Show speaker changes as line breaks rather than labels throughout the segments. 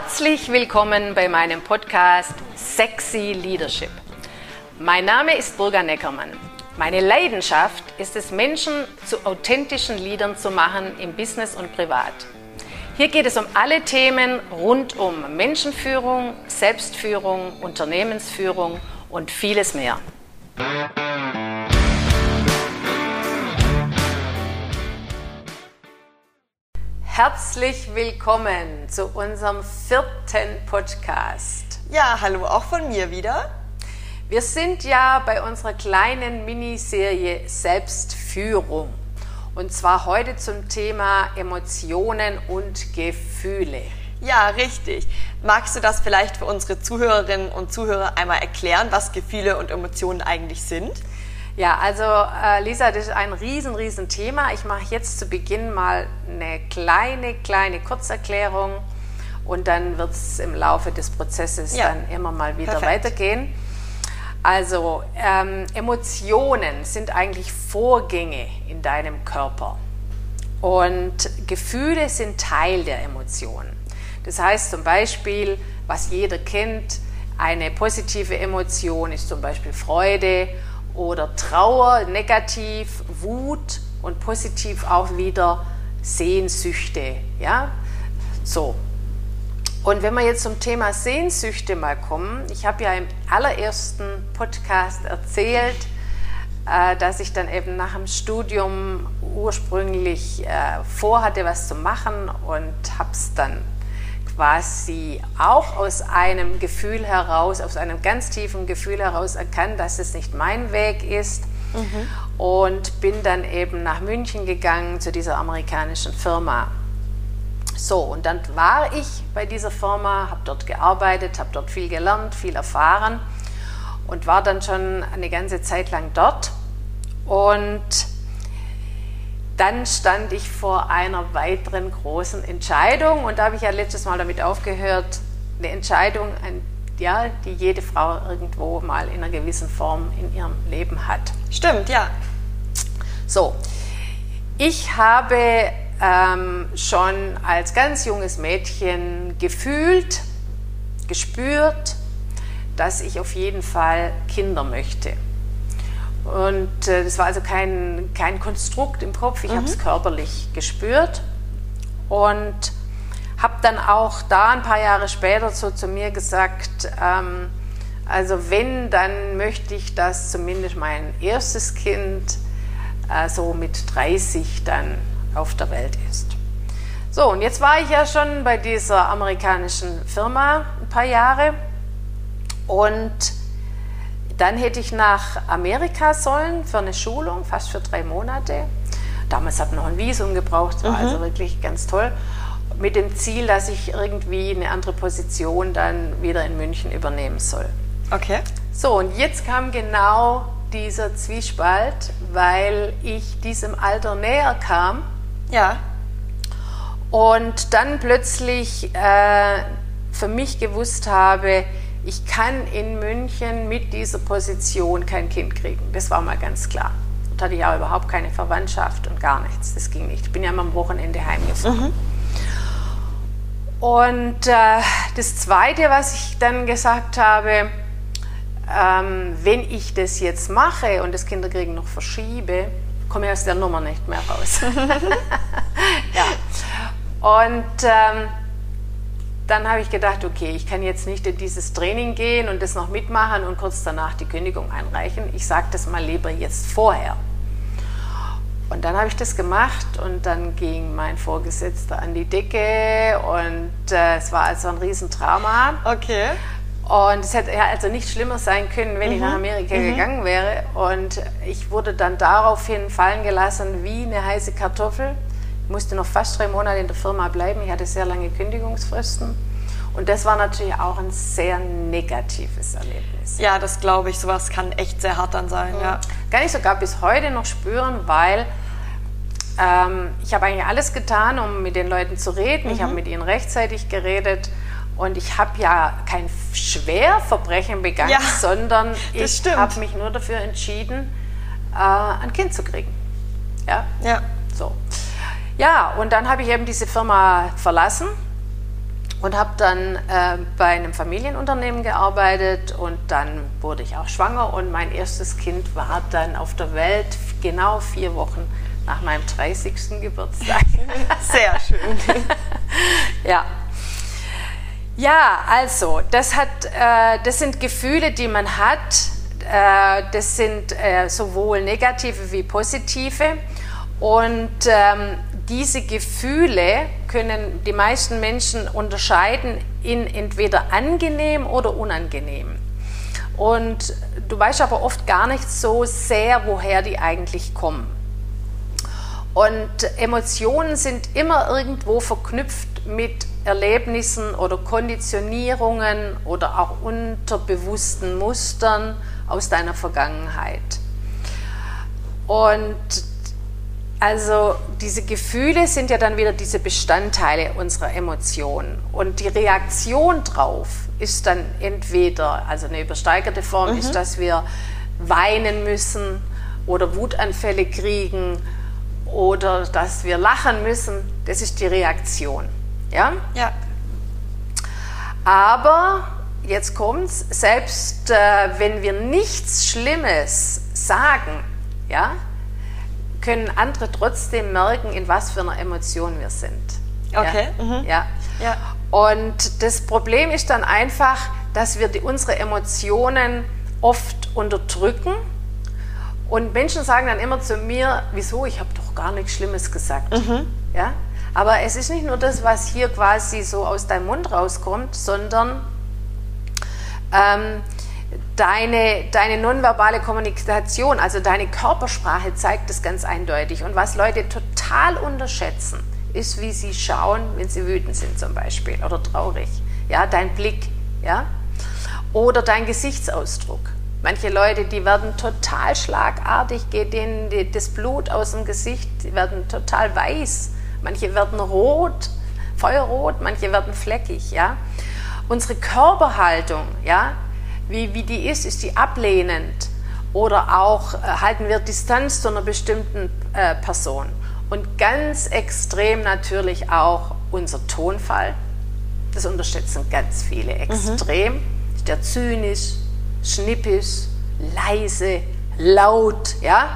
Herzlich willkommen bei meinem Podcast Sexy Leadership. Mein Name ist Burga Neckermann. Meine Leidenschaft ist es, Menschen zu authentischen Leadern zu machen im Business und privat. Hier geht es um alle Themen rund um Menschenführung, Selbstführung, Unternehmensführung und vieles mehr. Herzlich willkommen zu unserem vierten Podcast.
Ja, hallo auch von mir wieder.
Wir sind ja bei unserer kleinen Miniserie Selbstführung. Und zwar heute zum Thema Emotionen und Gefühle.
Ja, richtig. Magst du das vielleicht für unsere Zuhörerinnen und Zuhörer einmal erklären, was Gefühle und Emotionen eigentlich sind?
Ja, also äh, Lisa, das ist ein riesen, riesen Thema. Ich mache jetzt zu Beginn mal eine kleine, kleine Kurzerklärung und dann wird es im Laufe des Prozesses ja. dann immer mal wieder Perfekt. weitergehen. Also ähm, Emotionen sind eigentlich Vorgänge in deinem Körper und Gefühle sind Teil der Emotionen. Das heißt zum Beispiel, was jeder kennt, eine positive Emotion ist zum Beispiel Freude oder Trauer, negativ, Wut und positiv auch wieder Sehnsüchte. Ja? So. Und wenn wir jetzt zum Thema Sehnsüchte mal kommen, ich habe ja im allerersten Podcast erzählt, äh, dass ich dann eben nach dem Studium ursprünglich äh, vorhatte, was zu machen und habe es dann quasi auch aus einem Gefühl heraus, aus einem ganz tiefen Gefühl heraus erkannt, dass es nicht mein Weg ist. Mhm. Und bin dann eben nach München gegangen zu dieser amerikanischen Firma. So, und dann war ich bei dieser Firma, habe dort gearbeitet, habe dort viel gelernt, viel erfahren und war dann schon eine ganze Zeit lang dort. Und dann stand ich vor einer weiteren großen Entscheidung und da habe ich ja letztes Mal damit aufgehört, eine Entscheidung, ja, die jede Frau irgendwo mal in einer gewissen Form in ihrem Leben hat.
Stimmt, ja.
So, ich habe ähm, schon als ganz junges Mädchen gefühlt, gespürt, dass ich auf jeden Fall Kinder möchte. Und äh, das war also kein, kein Konstrukt im Kopf, ich mhm. habe es körperlich gespürt und habe dann auch da ein paar Jahre später so zu mir gesagt, ähm, also wenn, dann möchte ich, dass zumindest mein erstes Kind äh, so mit 30 dann auf der Welt ist. So, und jetzt war ich ja schon bei dieser amerikanischen Firma ein paar Jahre und dann hätte ich nach Amerika sollen für eine Schulung, fast für drei Monate. Damals hat man noch ein Visum gebraucht, war mhm. also wirklich ganz toll. Mit dem Ziel, dass ich irgendwie eine andere Position dann wieder in München übernehmen soll.
Okay.
So, und jetzt kam genau dieser Zwiespalt, weil ich diesem Alter näher kam.
Ja.
Und dann plötzlich äh, für mich gewusst habe, ich kann in München mit dieser Position kein Kind kriegen. Das war mal ganz klar. Da hatte ich auch überhaupt keine Verwandtschaft und gar nichts. Das ging nicht. Ich bin ja immer am Wochenende heimgefahren. Mhm. Und äh, das Zweite, was ich dann gesagt habe, ähm, wenn ich das jetzt mache und das Kinderkriegen noch verschiebe, komme ich aus der Nummer nicht mehr raus. ja. Und ähm, dann habe ich gedacht, okay, ich kann jetzt nicht in dieses Training gehen und das noch mitmachen und kurz danach die Kündigung einreichen. Ich sage das mal lieber jetzt vorher. Und dann habe ich das gemacht und dann ging mein Vorgesetzter an die Decke und äh, es war also ein Riesentrauma.
Okay.
Und es hätte also nicht schlimmer sein können, wenn mhm. ich nach Amerika mhm. gegangen wäre. Und ich wurde dann daraufhin fallen gelassen wie eine heiße Kartoffel musste noch fast drei Monate in der Firma bleiben. Ich hatte sehr lange Kündigungsfristen. Und das war natürlich auch ein sehr negatives Erlebnis.
Ja, das glaube ich. Sowas kann echt sehr hart dann sein. Mhm. Ja.
Kann ich sogar bis heute noch spüren, weil ähm, ich habe eigentlich alles getan, um mit den Leuten zu reden. Mhm. Ich habe mit ihnen rechtzeitig geredet. Und ich habe ja kein Schwerverbrechen begangen, ja, sondern ich habe mich nur dafür entschieden, äh, ein Kind zu kriegen. Ja?
Ja.
So. Ja, und dann habe ich eben diese Firma verlassen und habe dann äh, bei einem Familienunternehmen gearbeitet und dann wurde ich auch schwanger und mein erstes Kind war dann auf der Welt genau vier Wochen nach meinem 30. Geburtstag.
Sehr schön.
ja. Ja, also, das, hat, äh, das sind Gefühle, die man hat. Äh, das sind äh, sowohl negative wie positive. Und ähm, diese Gefühle können die meisten Menschen unterscheiden in entweder angenehm oder unangenehm. Und du weißt aber oft gar nicht so sehr, woher die eigentlich kommen. Und Emotionen sind immer irgendwo verknüpft mit Erlebnissen oder Konditionierungen oder auch unterbewussten Mustern aus deiner Vergangenheit. Und also diese Gefühle sind ja dann wieder diese Bestandteile unserer Emotionen. Und die Reaktion drauf ist dann entweder, also eine übersteigerte Form mhm. ist, dass wir weinen müssen oder Wutanfälle kriegen oder dass wir lachen müssen. Das ist die Reaktion. Ja?
Ja.
Aber jetzt kommt's, selbst äh, wenn wir nichts Schlimmes sagen, ja, können andere trotzdem merken, in was für einer Emotion wir sind.
Okay.
Ja. Mhm. ja. ja. Und das Problem ist dann einfach, dass wir die, unsere Emotionen oft unterdrücken. Und Menschen sagen dann immer zu mir, wieso, ich habe doch gar nichts Schlimmes gesagt. Mhm. Ja? Aber es ist nicht nur das, was hier quasi so aus deinem Mund rauskommt, sondern ähm, deine, deine nonverbale Kommunikation, also deine Körpersprache zeigt das ganz eindeutig. Und was Leute total unterschätzen, ist, wie sie schauen, wenn sie wütend sind zum Beispiel oder traurig. Ja, dein Blick, ja, oder dein Gesichtsausdruck. Manche Leute, die werden total schlagartig, geht denen das Blut aus dem Gesicht, die werden total weiß. Manche werden rot, feuerrot, manche werden fleckig, ja. Unsere Körperhaltung, ja, wie, wie die ist, ist die ablehnend oder auch äh, halten wir Distanz zu einer bestimmten äh, Person. Und ganz extrem natürlich auch unser Tonfall. Das unterschätzen ganz viele extrem. Mhm. Ist der zynisch, schnippisch, leise, laut, ja?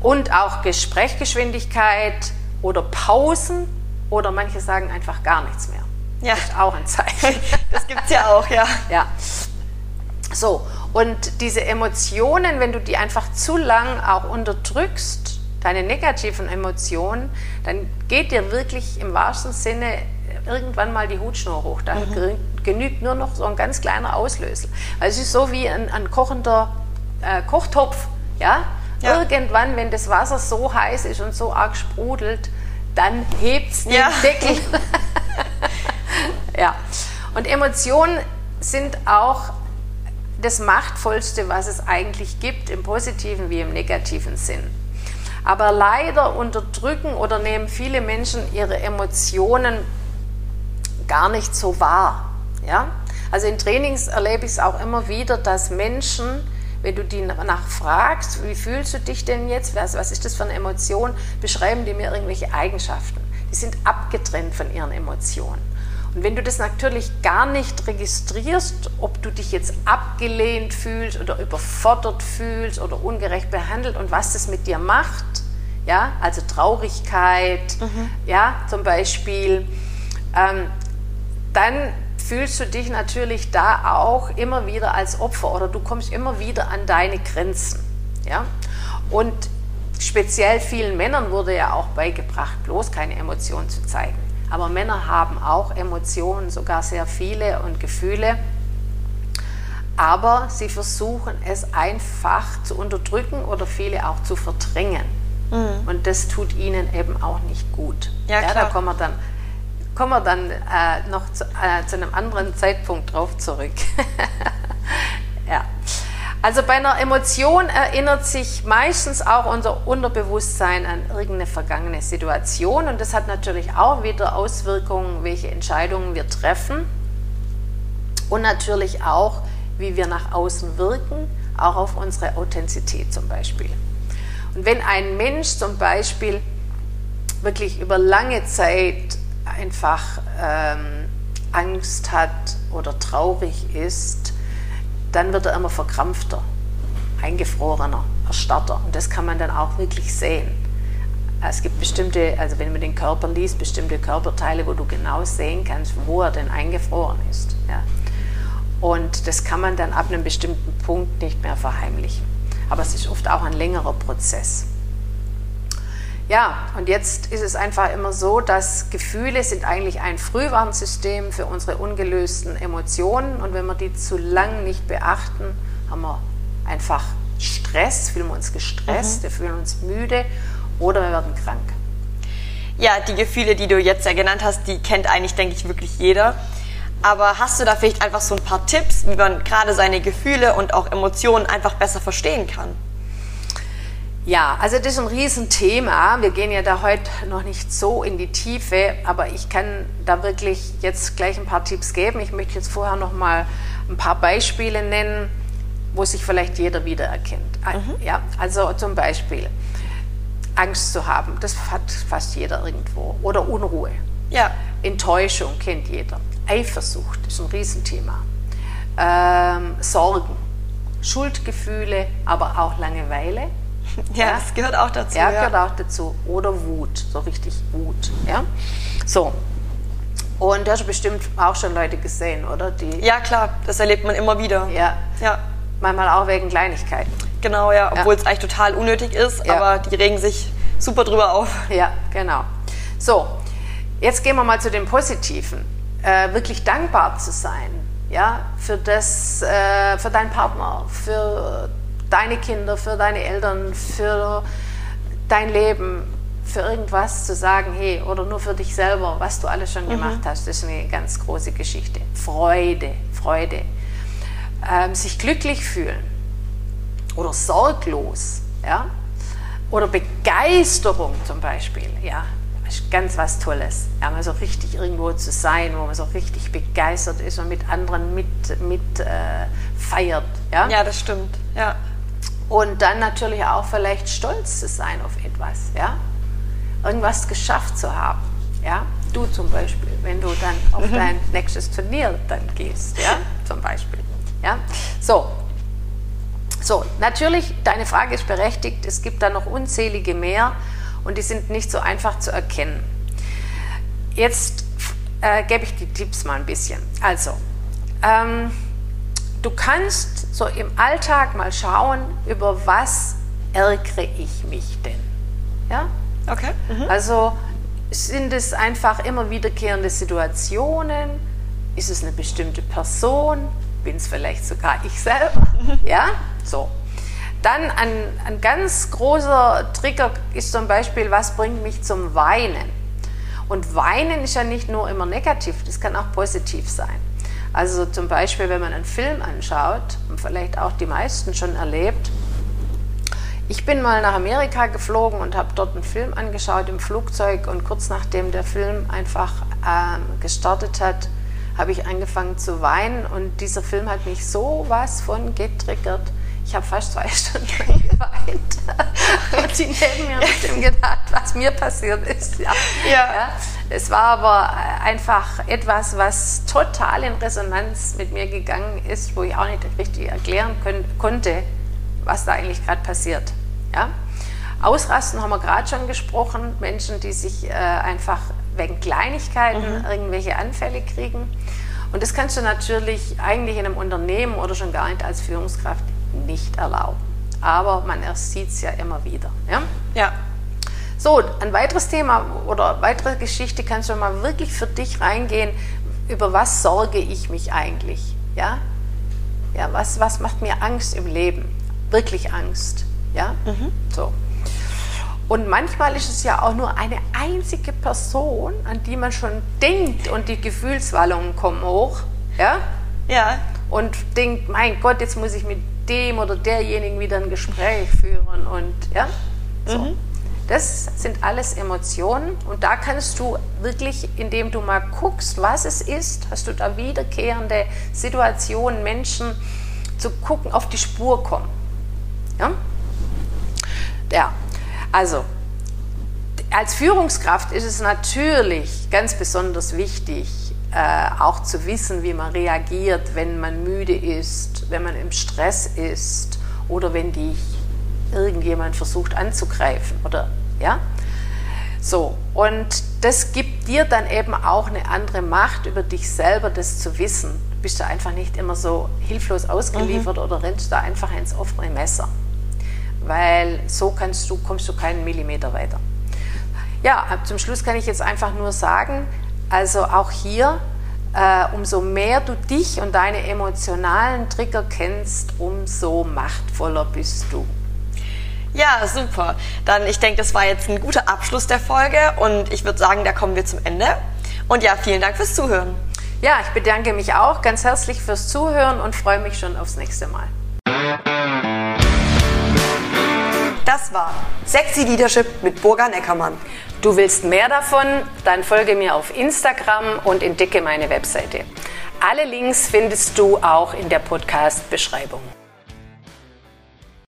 Und auch Gesprächsgeschwindigkeit oder Pausen oder manche sagen einfach gar nichts mehr.
Ja.
Das ist auch ein Zeichen.
das gibt es ja auch, ja.
Ja. So, und diese Emotionen, wenn du die einfach zu lang auch unterdrückst, deine negativen Emotionen, dann geht dir wirklich im wahrsten Sinne irgendwann mal die Hutschnur hoch. Da mhm. genügt nur noch so ein ganz kleiner Auslöser. Also es ist so wie ein, ein kochender äh, Kochtopf. Ja? ja? Irgendwann, wenn das Wasser so heiß ist und so arg sprudelt, dann hebt es den ja. Deckel. ja. Und Emotionen sind auch das Machtvollste, was es eigentlich gibt, im positiven wie im negativen Sinn. Aber leider unterdrücken oder nehmen viele Menschen ihre Emotionen gar nicht so wahr. Ja? Also in Trainings erlebe ich es auch immer wieder, dass Menschen, wenn du die nachfragst, wie fühlst du dich denn jetzt, was, was ist das für eine Emotion, beschreiben die mir irgendwelche Eigenschaften. Die sind abgetrennt von ihren Emotionen. Und wenn du das natürlich gar nicht registrierst, ob du dich jetzt abgelehnt fühlst oder überfordert fühlst oder ungerecht behandelt und was das mit dir macht, ja, also Traurigkeit, mhm. ja, zum Beispiel, ähm, dann fühlst du dich natürlich da auch immer wieder als Opfer oder du kommst immer wieder an deine Grenzen, ja. Und speziell vielen Männern wurde ja auch beigebracht, bloß keine Emotionen zu zeigen. Aber Männer haben auch Emotionen, sogar sehr viele und Gefühle. Aber sie versuchen es einfach zu unterdrücken oder viele auch zu verdrängen. Mhm. Und das tut ihnen eben auch nicht gut. Ja, ja da kommen wir dann, kommen wir dann äh, noch zu, äh, zu einem anderen Zeitpunkt drauf zurück. Also bei einer Emotion erinnert sich meistens auch unser Unterbewusstsein an irgendeine vergangene Situation und das hat natürlich auch wieder Auswirkungen, welche Entscheidungen wir treffen und natürlich auch, wie wir nach außen wirken, auch auf unsere Authentizität zum Beispiel. Und wenn ein Mensch zum Beispiel wirklich über lange Zeit einfach ähm, Angst hat oder traurig ist, dann wird er immer verkrampfter, eingefrorener, erstarrter. Und das kann man dann auch wirklich sehen. Es gibt bestimmte, also wenn man den Körper liest, bestimmte Körperteile, wo du genau sehen kannst, wo er denn eingefroren ist. Ja. Und das kann man dann ab einem bestimmten Punkt nicht mehr verheimlichen. Aber es ist oft auch ein längerer Prozess. Ja, und jetzt ist es einfach immer so, dass Gefühle sind eigentlich ein Frühwarnsystem für unsere ungelösten Emotionen. Und wenn wir die zu lang nicht beachten, haben wir einfach Stress, fühlen wir uns gestresst, mhm. wir fühlen uns müde oder wir werden krank.
Ja, die Gefühle, die du jetzt ja genannt hast, die kennt eigentlich, denke ich, wirklich jeder. Aber hast du da vielleicht einfach so ein paar Tipps, wie man gerade seine Gefühle und auch Emotionen einfach besser verstehen kann?
Ja, also das ist ein Riesenthema. Wir gehen ja da heute noch nicht so in die Tiefe, aber ich kann da wirklich jetzt gleich ein paar Tipps geben. Ich möchte jetzt vorher noch mal ein paar Beispiele nennen, wo sich vielleicht jeder wiedererkennt. Mhm. Ja, also zum Beispiel Angst zu haben, das hat fast jeder irgendwo. Oder Unruhe. Ja. Enttäuschung kennt jeder. Eifersucht ist ein Riesenthema. Ähm, Sorgen, Schuldgefühle, aber auch Langeweile
ja, das gehört auch dazu.
Ja, ja, gehört auch dazu. Oder Wut, so richtig Wut. Ja? So. Und du hast bestimmt auch schon Leute gesehen, oder?
Die ja, klar, das erlebt man immer wieder.
Ja. ja. Manchmal auch wegen Kleinigkeiten.
Genau, ja, obwohl ja. es eigentlich total unnötig ist, ja. aber die regen sich super drüber auf.
Ja, genau. So, jetzt gehen wir mal zu dem Positiven. Äh, wirklich dankbar zu sein, ja, für das, äh, für deinen Partner, für deine Kinder, für deine Eltern, für dein Leben, für irgendwas zu sagen, hey, oder nur für dich selber, was du alles schon mhm. gemacht hast, das ist eine ganz große Geschichte. Freude, Freude. Ähm, sich glücklich fühlen oder sorglos, ja, oder Begeisterung zum Beispiel, ja, ist ganz was Tolles. Ja, mal so richtig irgendwo zu sein, wo man so richtig begeistert ist und mit anderen mit, mit äh, feiert. Ja?
ja, das stimmt. Ja.
Und dann natürlich auch vielleicht stolz zu sein auf etwas, ja? Irgendwas geschafft zu haben, ja? Du zum Beispiel, wenn du dann auf mhm. dein nächstes Turnier dann gehst, ja? Zum Beispiel, ja? So. So, natürlich, deine Frage ist berechtigt. Es gibt da noch unzählige mehr und die sind nicht so einfach zu erkennen. Jetzt äh, gebe ich die Tipps mal ein bisschen. Also, ähm, du kannst so im Alltag mal schauen, über was ärgere ich mich denn. Ja?
Okay.
Mhm. Also sind es einfach immer wiederkehrende Situationen? Ist es eine bestimmte Person? Bin es vielleicht sogar ich selber? Mhm. Ja? So. Dann ein, ein ganz großer Trigger ist zum Beispiel, was bringt mich zum Weinen? Und Weinen ist ja nicht nur immer negativ, das kann auch positiv sein. Also zum Beispiel, wenn man einen Film anschaut, und vielleicht auch die meisten schon erlebt, ich bin mal nach Amerika geflogen und habe dort einen Film angeschaut im Flugzeug und kurz nachdem der Film einfach ähm, gestartet hat, habe ich angefangen zu weinen und dieser Film hat mich so was von getriggert. Ich habe fast zwei Stunden geweint. und die neben mir bestimmt gedacht, was mir passiert ist. Ja. ja. ja. Es war aber einfach etwas, was total in Resonanz mit mir gegangen ist, wo ich auch nicht richtig erklären können, konnte, was da eigentlich gerade passiert. Ja? Ausrasten haben wir gerade schon gesprochen. Menschen, die sich äh, einfach wegen Kleinigkeiten mhm. irgendwelche Anfälle kriegen. Und das kannst du natürlich eigentlich in einem Unternehmen oder schon gar nicht als Führungskraft nicht erlauben. Aber man sieht es ja immer wieder. Ja?
ja.
So, ein weiteres Thema oder weitere Geschichte kannst du mal wirklich für dich reingehen. Über was sorge ich mich eigentlich? Ja? Ja, was, was macht mir Angst im Leben? Wirklich Angst. Ja? Mhm. So. Und manchmal ist es ja auch nur eine einzige Person, an die man schon denkt und die Gefühlswallungen kommen hoch. Ja?
Ja.
Und denkt, mein Gott, jetzt muss ich mit dem oder derjenigen wieder ein Gespräch führen und ja. So. Mhm. Das sind alles Emotionen und da kannst du wirklich, indem du mal guckst, was es ist, hast du da wiederkehrende Situationen, Menschen zu gucken, auf die Spur kommen. Ja? Ja, also als Führungskraft ist es natürlich ganz besonders wichtig, äh, auch zu wissen, wie man reagiert, wenn man müde ist, wenn man im Stress ist oder wenn dich irgendjemand versucht anzugreifen oder ja. So, und das gibt dir dann eben auch eine andere Macht über dich selber, das zu wissen. Du bist da einfach nicht immer so hilflos ausgeliefert mhm. oder rennst da einfach ins offene Messer. Weil so kannst du, kommst du keinen Millimeter weiter. Ja, zum Schluss kann ich jetzt einfach nur sagen, also auch hier, äh, umso mehr du dich und deine emotionalen Trigger kennst, umso machtvoller bist du.
Ja, super. Dann, ich denke, das war jetzt ein guter Abschluss der Folge und ich würde sagen, da kommen wir zum Ende. Und ja, vielen Dank fürs Zuhören.
Ja, ich bedanke mich auch ganz herzlich fürs Zuhören und freue mich schon aufs nächste Mal.
Das war Sexy Leadership mit Burga Neckermann.
Du willst mehr davon? Dann folge mir auf Instagram und entdecke meine Webseite. Alle Links findest du auch in der Podcast-Beschreibung.